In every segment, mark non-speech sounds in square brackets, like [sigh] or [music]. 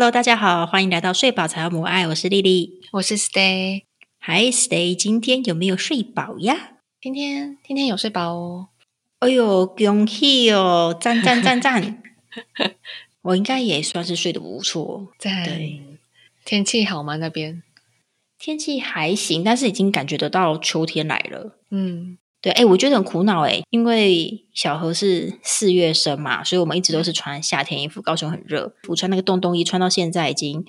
Hello，大家好，欢迎来到睡饱才有母爱，我是丽丽，我是 Stay。Hi Stay，今天有没有睡饱呀？今天今天有睡饱哦。哎呦，恭喜哦！赞赞赞赞！[laughs] 我应该也算是睡得不错。对，天气好吗？那边天气还行，但是已经感觉得到秋天来了。嗯，对，哎，我觉得很苦恼哎，因为小何是四月生嘛，所以我们一直都是穿夏天衣服。高雄很热，我穿那个洞洞衣，穿到现在已经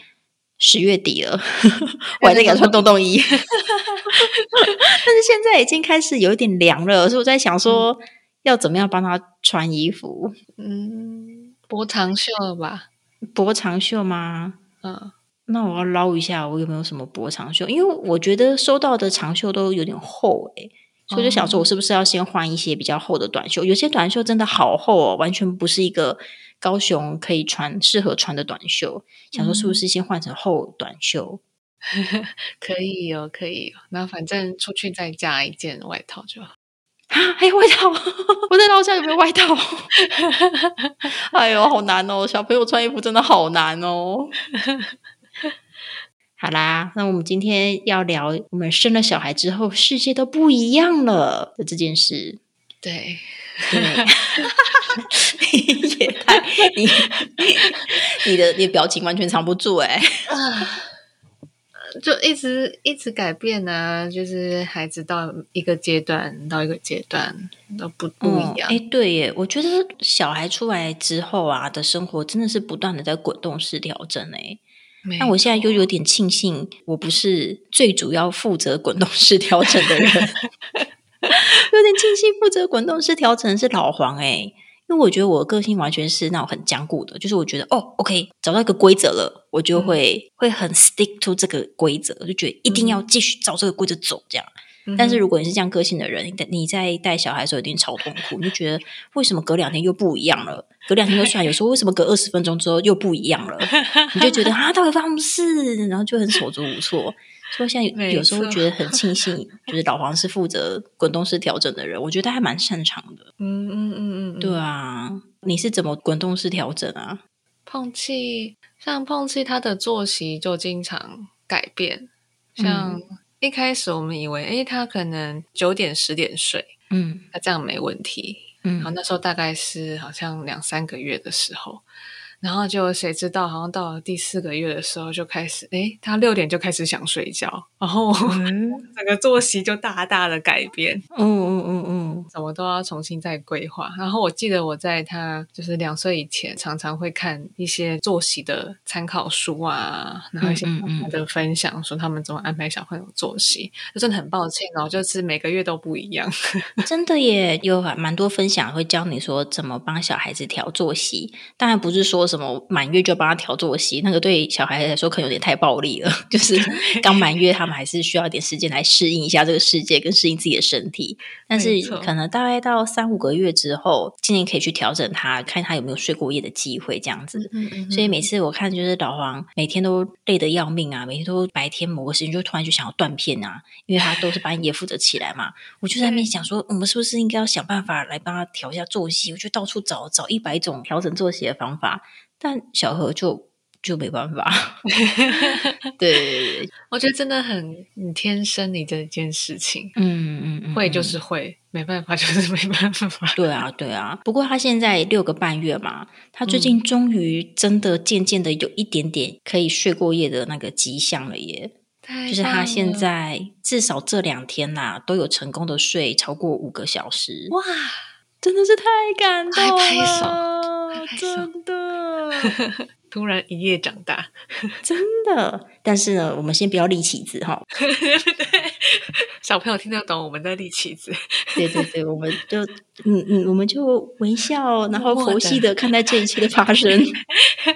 十月底了，[laughs] 我还在给他穿洞洞衣。[laughs] 但是现在已经开始有一点凉了，所以我在想说。要怎么样帮他穿衣服？嗯，薄长袖吧？薄长袖吗？嗯，那我要捞一下，我有没有什么薄长袖？因为我觉得收到的长袖都有点厚诶，所以就想说，我是不是要先换一些比较厚的短袖？有些短袖真的好厚哦，完全不是一个高雄可以穿、适合穿的短袖。想说是不是先换成厚短袖？[laughs] 可以哦，可以。那反正出去再加一件外套就好。啊，还有外套！[laughs] 我在楼下有没有外套？[laughs] 哎呦，好难哦！小朋友穿衣服真的好难哦。好啦，那我们今天要聊我们生了小孩之后，世界都不一样了的这件事。对，对，[laughs] 也太你你的你的表情完全藏不住哎。[laughs] 就一直一直改变啊，就是孩子到一个阶段到一个阶段都不不一样。哎，对耶，我觉得小孩出来之后啊的生活真的是不断的在滚动式调整哎。那我现在又有点庆幸，我不是最主要负责滚动式调整的人，[laughs] 有点庆幸负责滚动式调整是老黄哎。因为我觉得我的个性完全是那种很坚固的，就是我觉得哦，OK，找到一个规则了，我就会会很 stick to 这个规则，就觉得一定要继续照这个规则走这样。但是如果你是这样个性的人，你你在带小孩的时候一定超痛苦，你就觉得为什么隔两天又不一样了？隔两天就算，[laughs] 有时候为什么隔二十分钟之后又不一样了？[laughs] 你就觉得啊，到底发生什么事？然后就很手足无措。所以现在有时候觉得很庆幸，就是老黄是负责滚动式调整的人，我觉得还蛮擅长的。嗯嗯嗯嗯，对啊，你是怎么滚动式调整啊？碰气，像碰气，他的作息就经常改变。像一开始我们以为，哎，他可能九点十点睡，嗯，他这样没问题。嗯，然后那时候大概是好像两三个月的时候。然后就谁知道，好像到了第四个月的时候就开始，诶他六点就开始想睡觉，然后整个作息就大大的改变。嗯嗯嗯嗯，怎么都要重新再规划。然后我记得我在他就是两岁以前，常常会看一些作息的参考书啊，然后一些的分享，说他们怎么安排小朋友作息。就真的很抱歉哦，就是每个月都不一样。[laughs] 真的耶，有蛮多分享会教你说怎么帮小孩子调作息，当然不是说。什么满月就帮他调作息，那个对小孩来说可能有点太暴力了。[laughs] 就是刚满月，他们还是需要一点时间来适应一下这个世界，跟适应自己的身体。但是可能大概到三五个月之后，今年可以去调整他，看他有没有睡过夜的机会，这样子。所以每次我看，就是老黄每天都累得要命啊，每天都白天某个时间就突然就想要断片啊，因为他都是半夜负责起来嘛。我就在那边想说，我们是不是应该要想办法来帮他调一下作息？我就到处找找一百种调整作息的方法。但小何就就没办法，[laughs] 对，我觉得真的很你天生你这件事情，嗯嗯，会就是。会，没办法就是 [laughs] 没办法，对啊对啊。不过他现在六个半月嘛，他最近终于真的渐渐的有一点点可以睡过夜的那个迹象了耶，就是他现在至少这两天呐都有成功的睡超过五个小时，哇，真的是太感动了，真的。[laughs] 突然一夜长大，真的。但是呢，我们先不要立旗子哈。[laughs] 对，小朋友听得懂我们在立旗子。对对对，我们就嗯嗯，我们就微笑，然后佛系的看待这一切的发生。[laughs]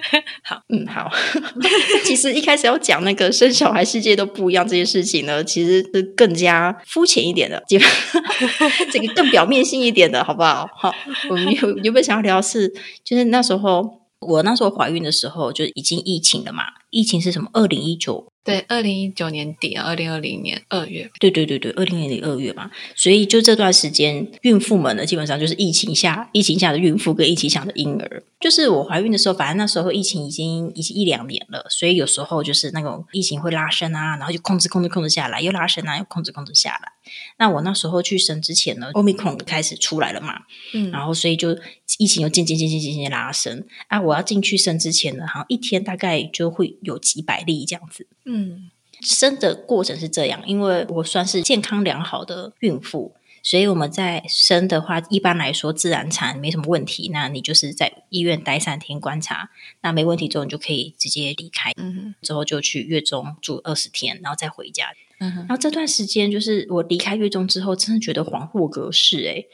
好，嗯好。[laughs] 其实一开始要讲那个生小孩世界都不一样这件事情呢，其实是更加肤浅一点的，[laughs] 这个更表面性一点的，好不好？好，我们有有没有想要聊是，就是那时候。我那时候怀孕的时候就已经疫情了嘛？疫情是什么？二零一九对，二零一九年底啊，二零二零年二月。对对对对，二零二零二月嘛。所以就这段时间，孕妇们呢，基本上就是疫情下，疫情下的孕妇跟疫情下的婴儿。就是我怀孕的时候，反正那时候疫情已经已经一两年了，所以有时候就是那种疫情会拉伸啊，然后就控制控制控制下来，又拉伸啊，又控制控制下来。那我那时候去生之前呢，欧米克开始出来了嘛，嗯，然后所以就疫情又渐渐渐渐渐渐拉升。啊，我要进去生之前呢，好像一天大概就会有几百例这样子。嗯，生的过程是这样，因为我算是健康良好的孕妇，所以我们在生的话，一般来说自然产没什么问题。那你就是在医院待三天观察，那没问题之后，你就可以直接离开。嗯，之后就去月中住二十天，然后再回家。嗯，然后这段时间就是我离开月中之后，真的觉得恍若隔世。诶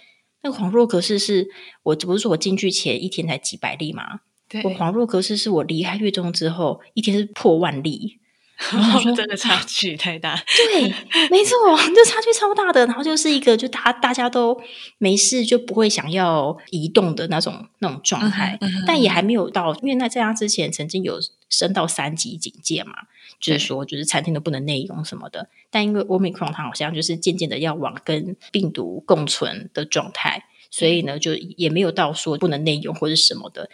那个恍若隔世是我不是说我进去前一天才几百例吗？对，我恍若隔世是我离开月中之后一天是破万例。[laughs] 真的差距太大，对，没错，这差距超大的。然后就是一个，就大大家都没事，就不会想要移动的那种那种状态。但也还没有到，因为那在他之前曾经有升到三级警戒嘛，就是说就是餐厅都不能内用什么的。但因为 Omicron 它好像就是渐渐的要往跟病毒共存的状态，所以呢就也没有到说不能内用或者什么的。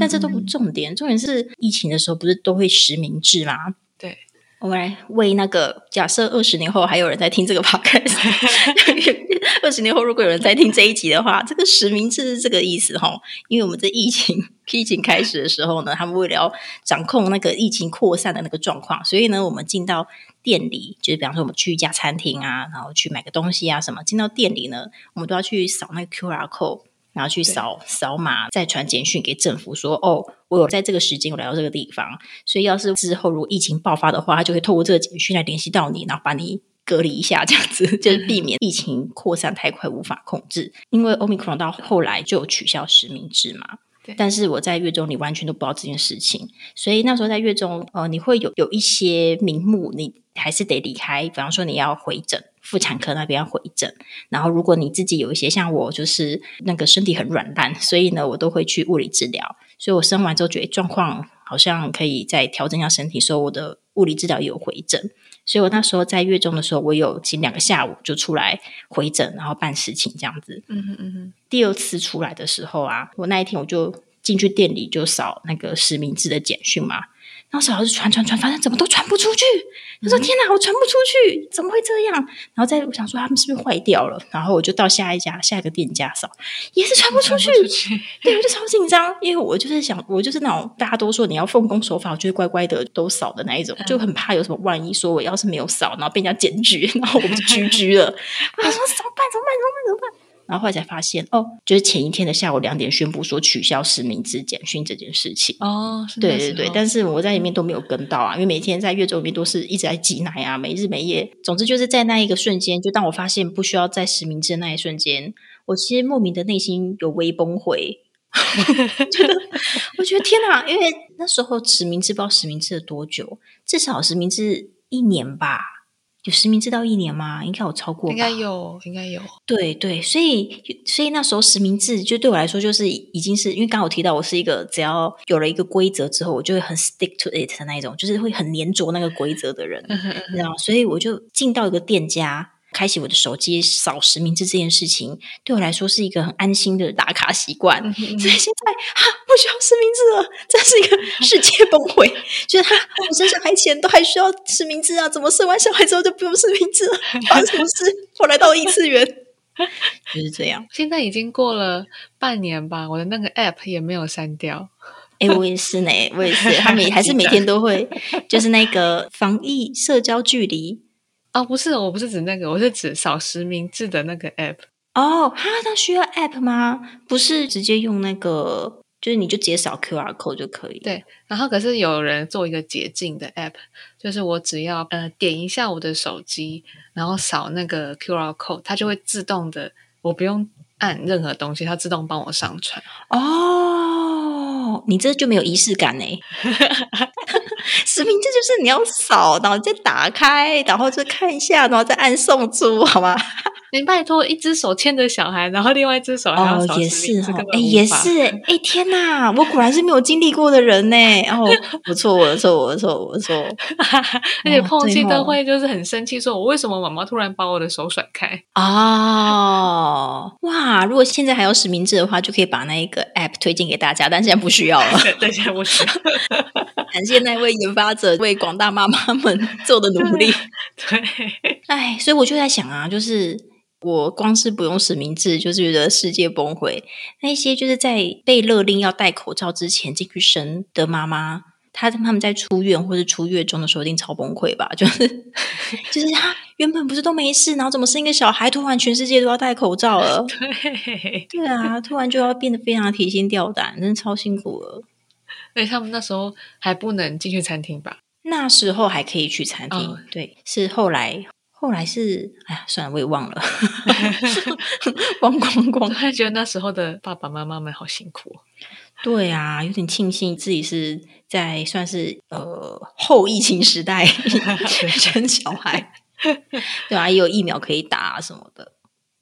但这都不重点，重点是疫情的时候不是都会实名制吗？对。我们来为那个假设二十年后还有人在听这个 podcast，[laughs] 二十年后如果有人在听这一集的话，这个实名制是这个意思哈。因为我们在疫情疫情开始的时候呢，他们为了要掌控那个疫情扩散的那个状况，所以呢，我们进到店里，就是比方说我们去一家餐厅啊，然后去买个东西啊什么，进到店里呢，我们都要去扫那个 QR code。然后去扫扫码，再传简讯给政府说：“哦，我有在这个时间我来到这个地方，所以要是之后如果疫情爆发的话，他就会透过这个简讯来联系到你，然后把你隔离一下，这样子 [laughs] 就是避免疫情扩散太快无法控制。因为 Omicron 到后来就取消实名制嘛，但是我在月中你完全都不知道这件事情，所以那时候在月中，呃，你会有有一些名目，你还是得离开，比方说你要回诊。”妇产科那边要回诊，然后如果你自己有一些像我，就是那个身体很软烂，所以呢，我都会去物理治疗。所以我生完之后觉得状况好像可以再调整一下身体，所以我的物理治疗也有回诊。所以我那时候在月中的时候，我有请两个下午就出来回诊，然后办事情这样子。嗯哼嗯哼。第二次出来的时候啊，我那一天我就进去店里就扫那个实名制的简讯嘛。然后小孩子传传传，反正怎么都传不出去。他说：“天哪，我传不出去，怎么会这样？”然后再我想说，他们是不是坏掉了？然后我就到下一家下一个店家扫，也是传不出去。对，我就超紧张，因为我就是想，我就是那种大家都说你要奉公守法，我就会乖乖的都扫的那一种，就很怕有什么万一，说我要是没有扫，然后被人家检举，然后我们就 [laughs] 居居了。我想说：“怎么办？怎么办？怎么办？怎么办？”然后后来才发现，哦，就是前一天的下午两点宣布说取消实名制简讯这件事情。哦，对对对，但是我在里面都没有跟到啊，因为每天在月中里面都是一直在挤奶啊，没日没夜。总之就是在那一个瞬间，就当我发现不需要在实名制那一瞬间，我其实莫名的内心有微崩溃，[laughs] 觉得我觉得天哪，因为那时候实名制不知道实名制了多久，至少实名制一年吧。有实名制到一年吗？应该有超过，应该有，应该有。对对，所以所以那时候实名制就对我来说，就是已经是因为刚好提到我是一个只要有了一个规则之后，我就会很 stick to it 的那一种，就是会很粘着那个规则的人，你知道所以我就进到一个店家。开启我的手机扫实名制这件事情，对我来说是一个很安心的打卡习惯。所以现在啊不需要实名制了，这是一个世界崩溃。[laughs] 就是他我生小孩前都还需要实名制啊，怎么生完小孩之后就不用实名制了？发生什么事？我来到异次元，[laughs] 就是这样。现在已经过了半年吧，我的那个 app 也没有删掉。哎，我也是呢，我也是，他每还是每天都会，[laughs] 就是那个防疫社交距离。哦，不是，我不是指那个，我是指扫实名制的那个 app。哦，哈，它需要 app 吗？不是直接用那个，就是你就直接扫 QR code 就可以。对，然后可是有人做一个捷径的 app，就是我只要呃点一下我的手机，然后扫那个 QR code，它就会自动的，我不用按任何东西，它自动帮我上传。哦，你这就没有仪式感呢。[laughs] 实名制就是你要扫，然后再打开，然后再看一下，然后再按送出，好吗？你拜托，一只手牵着小孩，然后另外一只手还要也是哈，哎，也是哎，哎，天哪，我果然是没有经历过的人呢。哦，不错，我的错，我的错，我的错。[laughs] 而且碰气都会就是很生气，说我为什么妈妈突然把我的手甩开？[laughs] 哦，哇！如果现在还有实名制的话，就可以把那一个 app 推荐给大家，但现在不需要了。对，现在不需要。感谢那位研发者为广大妈妈们做的努力。对，哎，所以我就在想啊，就是我光是不用实名制，就是觉得世界崩溃。那些就是在被勒令要戴口罩之前进去生的妈妈，她他们在出院或者出月中的时候，一定超崩溃吧？就是 [laughs] 就是她原本不是都没事，然后怎么生一个小孩，突然全世界都要戴口罩了？[laughs] 对，对啊，突然就要变得非常提心吊胆，真的超辛苦了。所以他们那时候还不能进去餐厅吧？那时候还可以去餐厅，对，是后来，后来是，哎呀，算了，我也忘了，[laughs] 光光光，[laughs] 还觉得那时候的爸爸妈妈们好辛苦。对啊，有点庆幸自己是在算是呃后疫情时代 [laughs] 生小孩，对啊，也有疫苗可以打什么的。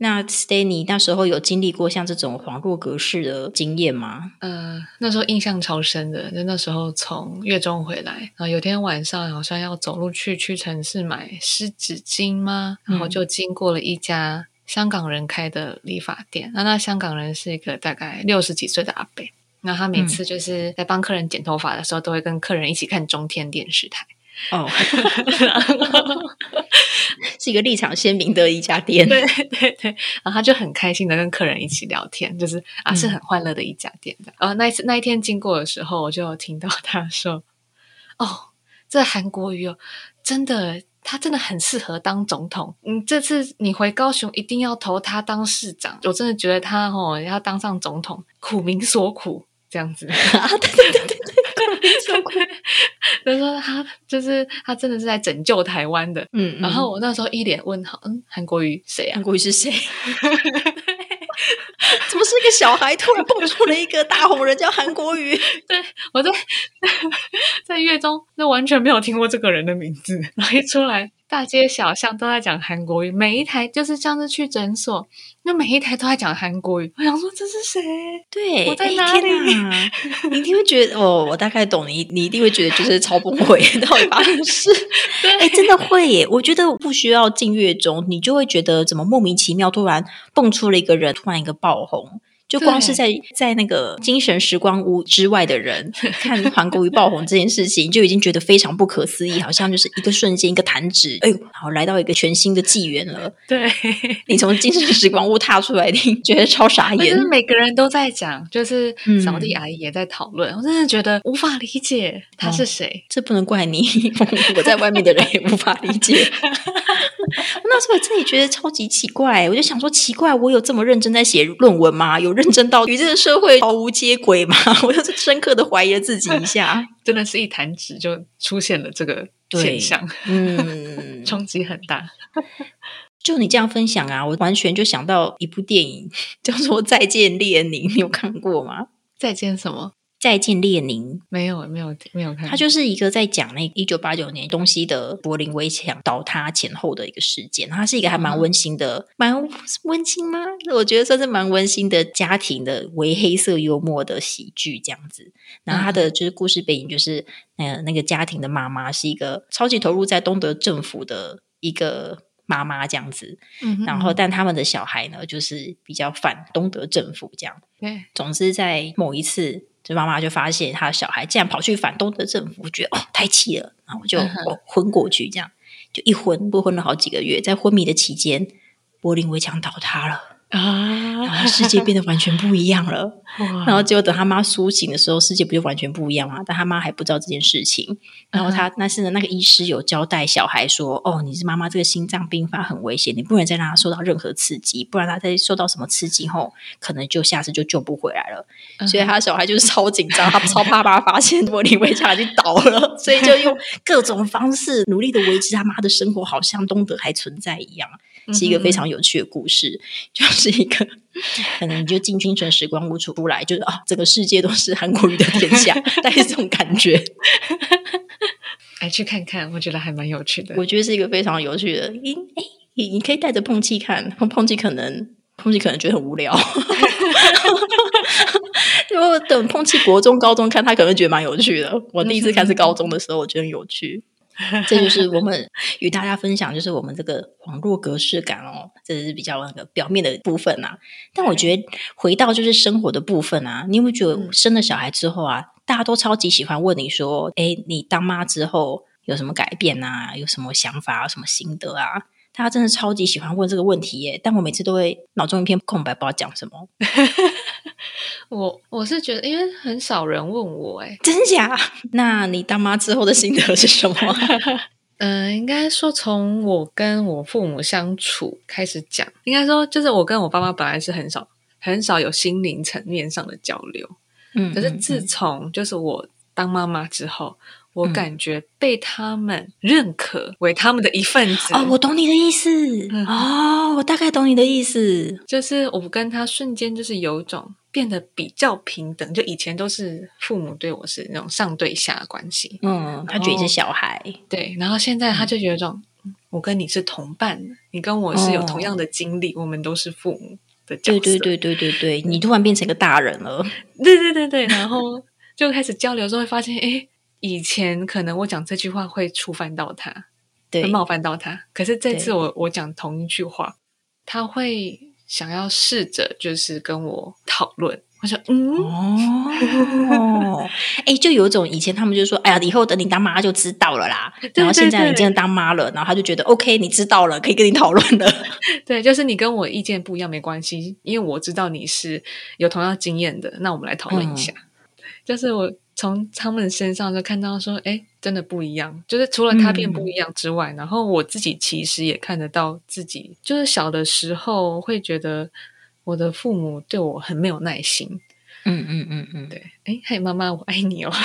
那 Stanny 那时候有经历过像这种恍若隔世的经验吗？呃，那时候印象超深的，就那时候从月中回来，然后有天晚上好像要走路去屈臣氏买湿纸巾吗？然后就经过了一家香港人开的理发店。那那香港人是一个大概六十几岁的阿伯，那他每次就是在帮客人剪头发的时候，都会跟客人一起看中天电视台。哦，[laughs] 是一个立场鲜明的一家店，对对对，然后他就很开心的跟客人一起聊天，就是啊，是很欢乐的一家店的。然后那一次那一天经过的时候，我就听到他说：“ [laughs] 哦，这韩国瑜哦，真的，他真的很适合当总统。嗯，这次你回高雄一定要投他当市长。我真的觉得他哦，要当上总统，苦民所苦这样子。[laughs] ”啊，对对对对。对，[laughs] 他说 [laughs] 他就是他真的是在拯救台湾的，嗯，然后我那时候一脸问号，嗯，韩国瑜谁啊？韩国瑜是谁？[laughs] 怎么是一个小孩突然蹦出了一个大红人叫韩国瑜？对我在在月中那完全没有听过这个人的名字，然后一出来。大街小巷都在讲韩国语，每一台就是像是去诊所，那每一台都在讲韩国语。我想说这是谁？对，我在哪里？你一定会觉得哦，我大概懂你，你一定会觉得就是超崩溃，到底发生事？[laughs] 哎，真的会耶！我觉得不需要进月中，你就会觉得怎么莫名其妙突然蹦出了一个人，突然一个爆红。就光是在在那个精神时光屋之外的人 [laughs] 看韩国瑜爆红这件事情，就已经觉得非常不可思议，好像就是一个瞬间一个弹指，哎呦，好来到一个全新的纪元了。对 [laughs] 你从精神时光屋踏出来，你觉得超傻眼。就是每个人都在讲，就是扫地阿姨也在讨论，我真的觉得无法理解他是谁。这不能怪你，[laughs] 我在外面的人也无法理解。那时候我自己觉得超级奇怪，我就想说奇怪，我有这么认真在写论文吗？有。认真到与这个社会毫无接轨嘛？[laughs] 我就是深刻的怀疑了自己一下，[laughs] 真的是一弹指就出现了这个现象，嗯，[laughs] 冲击很大。就你这样分享啊，我完全就想到一部电影，叫做《再见列宁》，你有看过吗？再见什么？再见，列宁没有没有没有看，他就是一个在讲那一九八九年东西的柏林围墙倒塌前后的一个事件。它是一个还蛮温馨的，蛮温馨吗？我觉得算是蛮温馨的家庭的微黑色幽默的喜剧这样子。然后他的就是故事背景就是呃那个家庭的妈妈是一个超级投入在东德政府的一个妈妈这样子。嗯，然后但他们的小孩呢就是比较反东德政府这样。对，总之在某一次。就妈妈就发现她的小孩竟然跑去反东德政府，觉得哦太气了，然后就昏过去，这样就一昏不昏了好几个月，在昏迷的期间，柏林围墙倒塌了。啊！然后世界变得完全不一样了。[laughs] 然后结果等他妈苏醒的时候，世界不就完全不一样吗？但他妈还不知道这件事情。然后他那是呢，那个医师有交代小孩说：“哦，你是妈妈这个心脏病发很危险，你不能再让他受到任何刺激，不然他再受到什么刺激后，可能就下次就救不回来了。”所以他小孩就是超紧张，他超怕爸发现玻璃围墙已经倒了，[laughs] 所以就用各种方式努力的维持他妈的生活，好像东德还存在一样。是一个非常有趣的故事，就是一个可能你就进军城时光屋出来，就是啊，整个世界都是韩国瑜的天下，[laughs] 大概这种感觉。来去看看，我觉得还蛮有趣的。我觉得是一个非常有趣的，你你可以带着碰气看，碰气可能碰气可能觉得很无聊。[laughs] 如果等碰气国中、高中看，他可能觉得蛮有趣的。我第一次看是高中的时候，我觉得很有趣。[laughs] 这就是我们与大家分享，就是我们这个网络格式感哦，这是比较那个表面的部分呐。但我觉得回到就是生活的部分啊，你有没有觉得生了小孩之后啊，大家都超级喜欢问你说：“哎，你当妈之后有什么改变啊？有什么想法啊？什么心得啊？”大家真的超级喜欢问这个问题耶。但我每次都会脑中一片空白，不知道讲什么。[laughs] 我我是觉得，因为很少人问我，哎，真假？那你当妈之后的心得是什么？嗯，[laughs] 应该说从我跟我父母相处开始讲，应该说就是我跟我爸妈本来是很少很少有心灵层面上的交流，嗯，可是自从就是我当妈妈之后。我感觉被他们认可为他们的一份子。哦，我懂你的意思哦，我大概懂你的意思，就是我跟他瞬间就是有一种变得比较平等，就以前都是父母对我是那种上对下的关系，嗯，他觉得是小孩，对，然后现在他就觉得种我跟你是同伴，你跟我是有同样的经历，我们都是父母的角色，对对对对对对，你突然变成一个大人了，对对对对，然后就开始交流之后会发现，哎。以前可能我讲这句话会触犯到他，会冒犯到他。可是这次我我讲同一句话，他会想要试着就是跟我讨论。我说嗯哦，[laughs] 哎，就有一种以前他们就说，哎呀，以后等你当妈就知道了啦。然后现在你真的当妈了，然后他就觉得 OK，你知道了，可以跟你讨论了。[laughs] 对，就是你跟我意见不一样没关系，因为我知道你是有同样经验的，那我们来讨论一下。就是我。从他们身上就看到说，哎，真的不一样。就是除了他变不一样之外，然后我自己其实也看得到自己，就是小的时候会觉得我的父母对我很没有耐心。嗯嗯嗯嗯，对。哎，嘿，妈妈，我爱你哦。[laughs]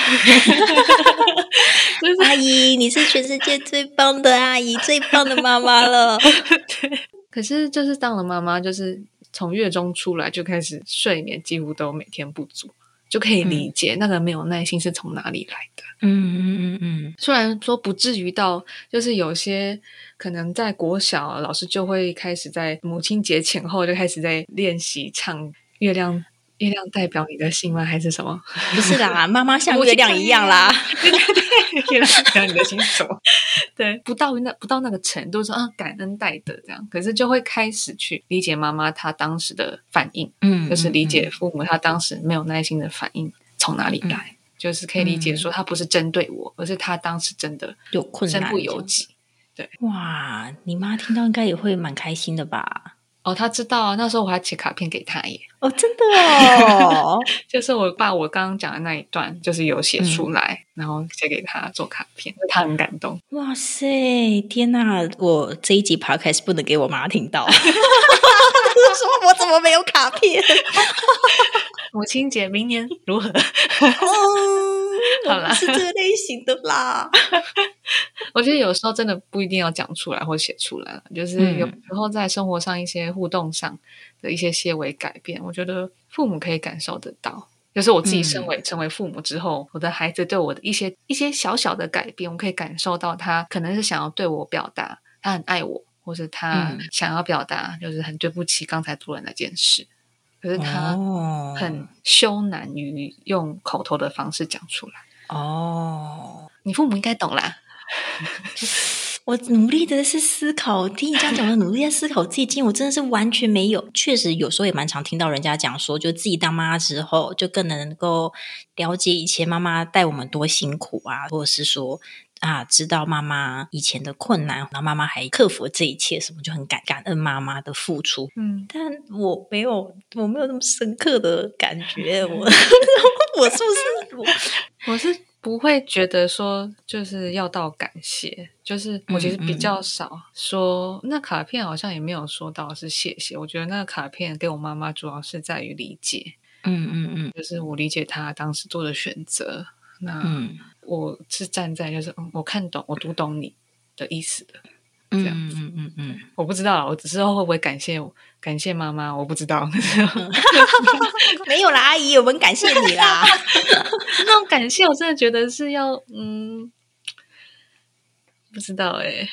阿姨，你是全世界最棒的阿姨，最棒的妈妈了。[laughs] 对。可是就是当了妈妈，就是从月中出来就开始睡眠几乎都每天不足。就可以理解那个没有耐心是从哪里来的。嗯嗯嗯嗯，虽然说不至于到，就是有些可能在国小老师就会开始在母亲节前后就开始在练习唱月亮。月亮代表你的心吗？还是什么？不是啦，妈妈像月亮一样啦。[laughs] 对对对，月亮代表你的心什么？[laughs] 对，不到那不到那个程度说啊，感恩戴德这样，可是就会开始去理解妈妈她当时的反应，嗯，就是理解父母他当时没有耐心的反应从哪里来，就是可以理解说他不是针对我，而是他当时真的有困难，身不由己。对，哇，你妈听到应该也会蛮开心的吧？哦，他知道啊，那时候我还写卡片给他耶。哦，真的哦，[laughs] 就是我把我刚刚讲的那一段，就是有写出来，然后写给他做卡片，他很感动。哇塞，天哪！我这一集 podcast 不能给我妈听到，[laughs] 说我怎么没有卡片？[laughs] 母亲节明年如何？好啦，是这个类型的啦。我觉得有时候真的不一定要讲出来或写出来了，就是有时候在生活上一些互动上的一些些微改变，我觉得父母可以感受得到。就是我自己身为成为父母之后，我的孩子对我的一些一些小小的改变，我可以感受到他可能是想要对我表达他很爱我，或是他想要表达就是很对不起刚才做的那件事，可是他很羞难于用口头的方式讲出来。哦，你父母应该懂啦。[laughs] 我努力的是思考，听你这样讲我，努力在思考自己经历，我真的是完全没有。确实，有时候也蛮常听到人家讲说，就自己当妈之后，就更能够了解以前妈妈带我们多辛苦啊，或者是说啊，知道妈妈以前的困难，然后妈妈还克服了这一切，什么就很感感恩妈妈的付出。嗯，但我没有，我没有那么深刻的感觉。我 [laughs] 我是不是我我是。不会觉得说就是要到感谢，就是我其实比较少说。那卡片好像也没有说到是谢谢。我觉得那个卡片给我妈妈主要是在于理解，嗯嗯嗯，就是我理解她当时做的选择。那我是站在就是嗯我看懂我读懂你的意思的。这样子，嗯嗯嗯，我不知道，我之后会不会感谢感谢妈妈？我不知道，[laughs] 没有啦，阿姨，我们感谢你啦。[laughs] 那种感谢，我真的觉得是要，嗯，不知道哎。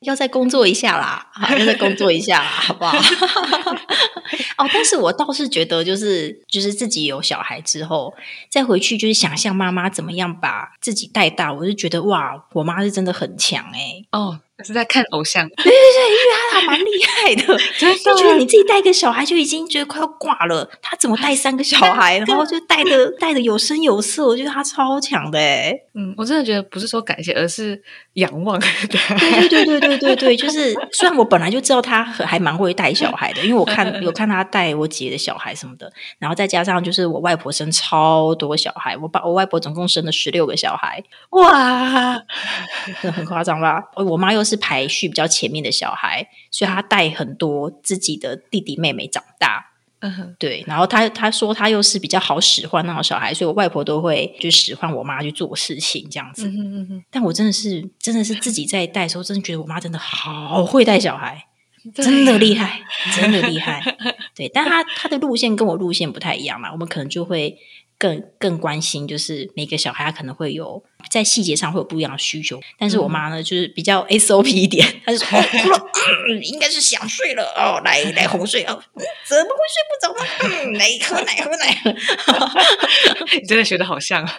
要再工作一下啦，要再工作一下啦，好不好？[laughs] 哦，但是我倒是觉得，就是就是自己有小孩之后，再回去就是想象妈妈怎么样把自己带大，我就觉得哇，我妈是真的很强哎哦。是在看偶像，对对对，因为他蛮厉害的，[laughs] 就觉得你自己带个小孩就已经觉得快要挂了，他怎么带三个小孩，[laughs] 然后就带的 [laughs] 带的有声有色，我觉得他超强的哎。嗯，我真的觉得不是说感谢，而是仰望。对对对对对对对，就是虽然我本来就知道他还蛮会带小孩的，因为我看有看他带我姐的小孩什么的，然后再加上就是我外婆生超多小孩，我把我外婆总共生了十六个小孩，哇，很夸张吧？我妈又是。排序比较前面的小孩，所以她带很多自己的弟弟妹妹长大。嗯，对。然后她她说她又是比较好使唤那种小孩，所以我外婆都会就使唤我妈去做事情这样子。嗯嗯嗯。但我真的是真的是自己在带的时候，真的觉得我妈真的好会带小孩，[laughs] 真的厉害，真的厉害。对，但她她的路线跟我路线不太一样嘛，我们可能就会。更更关心，就是每个小孩他可能会有在细节上会有不一样的需求，但是我妈呢，就是比较 SOP 一点，她就说：[laughs] “哦，应该是想睡了哦，来来哄睡哦，怎么会睡不着呢？嗯，来喝奶喝奶喝。[laughs] ”你真的学的好像，[laughs]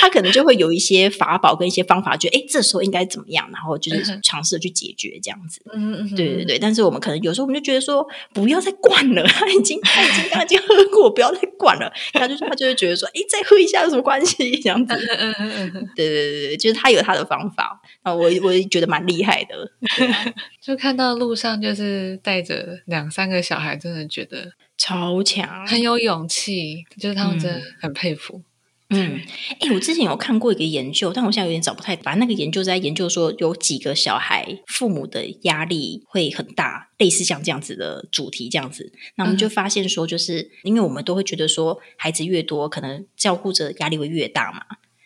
他可能就会有一些法宝跟一些方法，觉得哎，这时候应该怎么样，然后就是尝试去解决这样子。嗯嗯，对对对。但是我们可能有时候我们就觉得说，不要再灌了，他已经他已经刚刚已经喝过，不要。再灌了，他就他就会觉得说，哎，再喝一下有什么关系？[laughs] 这样子，对对对对，就是他有他的方法啊，我我也觉得蛮厉害的。[laughs] 就看到路上就是带着两三个小孩，真的觉得超强，很有勇气，就是他们真的很佩服。嗯，哎，我之前有看过一个研究，但我现在有点找不太。反正那个研究在研究说，有几个小孩父母的压力会很大，类似像这样子的主题这样子。那我们就发现说，就是因为我们都会觉得说，孩子越多，可能照顾者压力会越大嘛。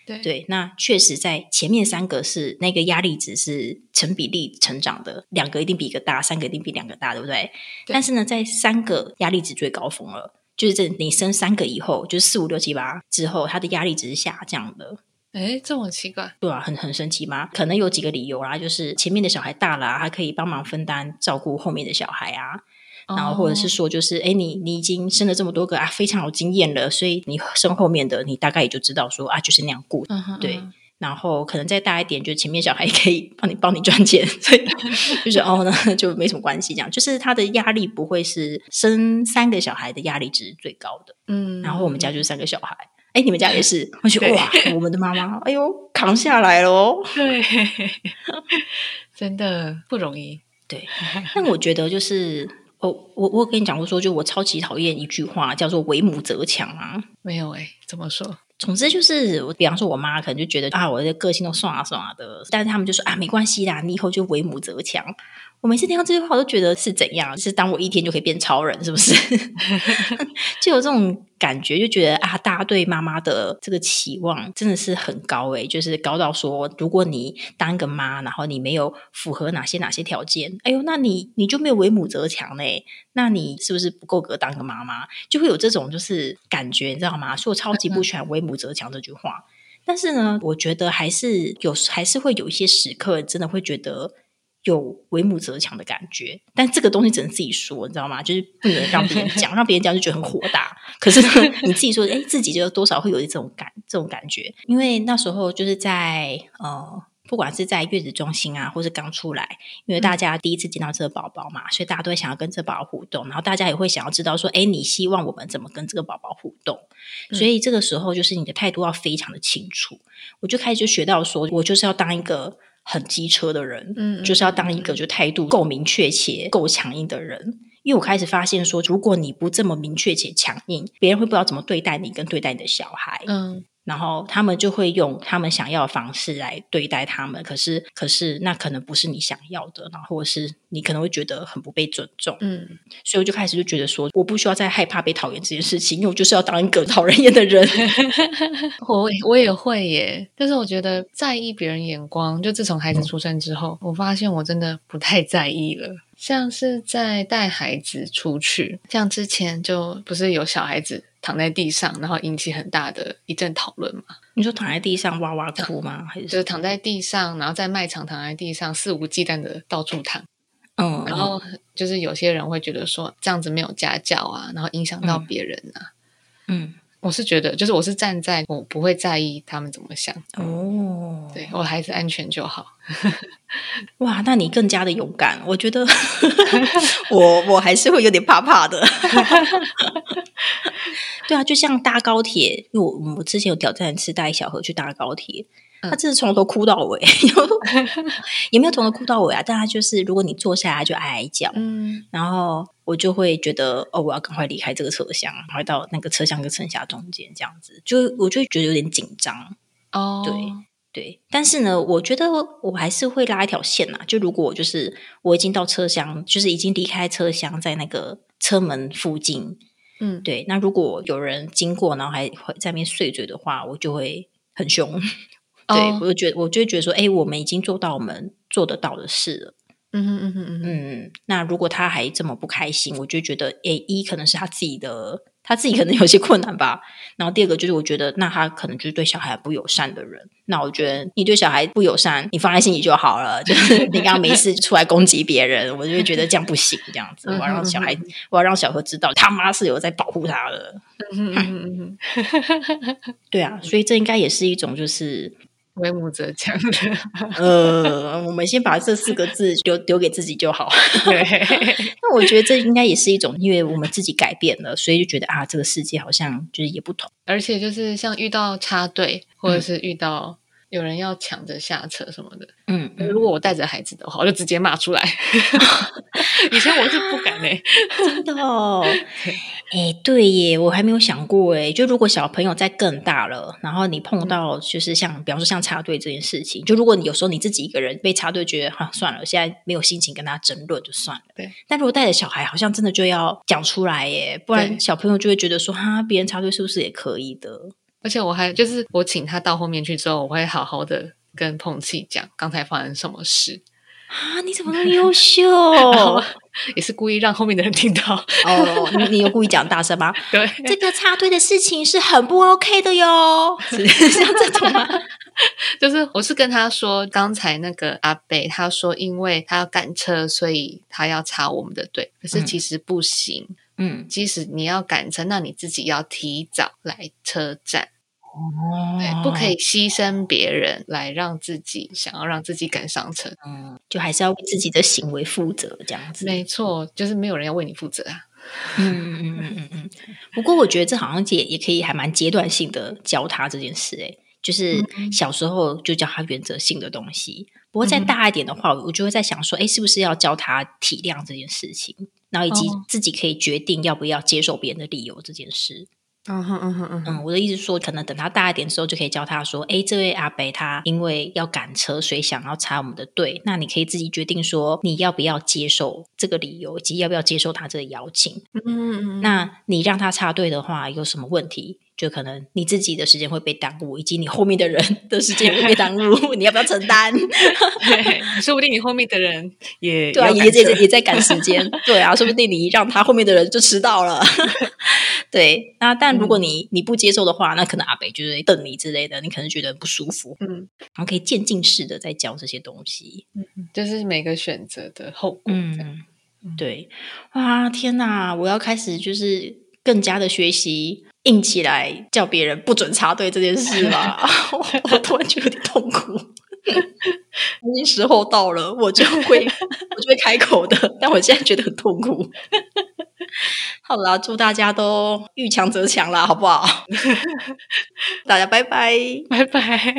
对对，那确实在前面三个是那个压力值是成比例成长的，两个一定比一个大，三个一定比两个大，对不对？但是呢，在三个压力值最高峰了。就是这，你生三个以后，就是四五六七八之后，他的压力只是下降的。哎，这么奇怪？对啊，很很神奇吗？可能有几个理由啦，就是前面的小孩大了，他可以帮忙分担照顾后面的小孩啊。然后或者是说，就是哎，你你已经生了这么多个啊，非常有经验了，所以你生后面的，你大概也就知道说啊，就是那样顾。对。然后可能再大一点，就前面小孩可以帮你帮你赚钱，[laughs] 所以就是哦，那就没什么关系。这样就是他的压力不会是生三个小孩的压力值是最高的。嗯，然后我们家就是三个小孩，哎，你们家也是？我觉得哇，[laughs] 我们的妈妈，哎呦，扛下来了哦。对，[laughs] 真的不容易。对，那我觉得就是我我我跟你讲过说，就我超级讨厌一句话，叫做“为母则强”啊。没有哎，怎么说？总之就是，我比方说，我妈可能就觉得啊，我的个性都算啊算啊的，但是他们就说啊，没关系啦，你以后就为母则强。我每次听到这句话，我都觉得是怎样？是当我一天就可以变超人，是不是？[laughs] 就有这种感觉，就觉得啊，大家对妈妈的这个期望真的是很高诶，就是高到说，如果你当个妈，然后你没有符合哪些哪些条件，哎呦，那你你就没有为母则强嘞？那你是不是不够格当个妈妈？就会有这种就是感觉，你知道吗？所以我超级不喜欢“为母则强”这句话。但是呢，我觉得还是有，还是会有一些时刻，真的会觉得。有为母则强的感觉，但这个东西只能自己说，你知道吗？就是不能让别人讲，[laughs] 让别人讲就觉得很火大。可是你自己说，哎，自己就多少会有一种感，这种感觉。因为那时候就是在呃，不管是在月子中心啊，或是刚出来，因为大家第一次见到这个宝宝嘛，所以大家都会想要跟这宝宝互动，然后大家也会想要知道说，哎，你希望我们怎么跟这个宝宝互动？所以这个时候就是你的态度要非常的清楚。我就开始就学到说，我就是要当一个。很机车的人，嗯，就是要当一个就态度够明确且够强硬的人。因为我开始发现说，如果你不这么明确且强硬，别人会不知道怎么对待你，跟对待你的小孩，嗯。然后他们就会用他们想要的方式来对待他们，可是可是那可能不是你想要的，然后或者是你可能会觉得很不被尊重，嗯，所以我就开始就觉得说，我不需要再害怕被讨厌这件事情，因为我就是要当一个讨人厌的人。[laughs] 我我也会耶，但是我觉得在意别人眼光，就自从孩子出生之后，我发现我真的不太在意了。像是在带孩子出去，像之前就不是有小孩子。躺在地上，然后引起很大的一阵讨论嘛。你说躺在地上哇哇哭吗？还是就是躺在地上，然后在卖场躺在地上肆无忌惮的到处躺。嗯，然后就是有些人会觉得说这样子没有家教啊，然后影响到别人啊。嗯，我是觉得，就是我是站在我不会在意他们怎么想哦，对我孩子安全就好。[laughs] 哇，那你更加的勇敢。我觉得 [laughs] 我我还是会有点怕怕的。[laughs] 对啊，就像搭高铁，因为我我之前有挑战一次带小何去搭高铁。他真是从头哭到尾，[laughs] 也没有从头哭到尾啊。但他就是，如果你坐下来就哀哀叫，嗯，然后我就会觉得，哦，我要赶快离开这个车厢，快到那个车厢跟乘下中间，这样子，就我就觉得有点紧张。哦，对对，但是呢，我觉得我还是会拉一条线呐。就如果我就是我已经到车厢，就是已经离开车厢，在那个车门附近，嗯，对，那如果有人经过，然后还会在那边碎嘴的话，我就会很凶。对，我就觉得，我就觉得说，哎，我们已经做到我们做得到的事了。嗯哼嗯哼嗯嗯。那如果他还这么不开心，我就觉得，哎，一可能是他自己的，他自己可能有些困难吧。然后第二个就是，我觉得那他可能就是对小孩不友善的人。那我觉得你对小孩不友善，你放在心里就好了。就是 [laughs] 你刚刚没事出来攻击别人，我就会觉得这样不行。这样子，我要让小孩，我要让小何知道，他妈是有在保护他的。嗯嗯嗯 [laughs] 对啊，所以这应该也是一种就是。为母则强的，呃，我们先把这四个字丢丢给自己就好。对，[laughs] 那我觉得这应该也是一种，因为我们自己改变了，所以就觉得啊，这个世界好像就是也不同。而且就是像遇到插队，或者是遇到。有人要抢着下车什么的，嗯，如果我带着孩子的话，我就直接骂出来。[laughs] 以前我是不敢嘞，真的哦。[laughs] 哎，对耶，我还没有想过哎。就如果小朋友在更大了，然后你碰到就是像，比方说像插队这件事情，就如果你有时候你自己一个人被插队，觉得哈算了，现在没有心情跟他争论，就算了。对。但如果带着小孩，好像真的就要讲出来耶，不然小朋友就会觉得说，哈，别人插队是不是也可以的？而且我还就是我请他到后面去之后，我会好好的跟碰气讲刚才发生什么事啊！你怎么那么优秀？[laughs] 也是故意让后面的人听到哦。你你有故意讲大声吗？[laughs] 对，这个插队的事情是很不 OK 的哟。[laughs] 像这种吗？就是我是跟他说，刚才那个阿北他说，因为他要赶车，所以他要插我们的队，可是其实不行。嗯，即使你要赶车，那你自己要提早来车站哦，对，不可以牺牲别人来让自己想要让自己赶上车，嗯，就还是要为自己的行为负责，这样子。没错，就是没有人要为你负责啊。[laughs] 嗯嗯嗯嗯嗯嗯。不过我觉得这好像也也可以还蛮阶段性的教他这件事，哎，就是小时候就教他原则性的东西。不过再大一点的话，我就会在想说，哎，是不是要教他体谅这件事情？然后以及自己可以决定要不要接受别人的理由这件事。嗯哼嗯哼嗯嗯，我的意思说，可能等他大一点之后，就可以教他说：“哎，这位阿北他因为要赶车，所以想要插我们的队。那你可以自己决定说，你要不要接受这个理由，以及要不要接受他这个邀请。嗯嗯嗯。那你让他插队的话，有什么问题？”就可能你自己的时间会被耽误，以及你后面的人 [laughs] 的时间会被耽误，你要不要承担？[laughs] 对，说不定你后面的人也对啊，也也也在赶时间，[laughs] 对啊，说不定你让他后面的人就迟到了。对，那但如果你你不接受的话，那可能阿北就是瞪你之类的，你可能觉得不舒服。嗯，然后可以渐进式的在教这些东西，嗯，就是每个选择的后果。嗯，对，哇，天哪，我要开始就是更加的学习。硬起来叫别人不准插队这件事吧，[laughs] 我突然觉得有点痛苦。已经时候到了，我就会我就会开口的，但我现在觉得很痛苦。好啦，祝大家都遇强则强啦，好不好？[laughs] 大家拜拜，拜拜。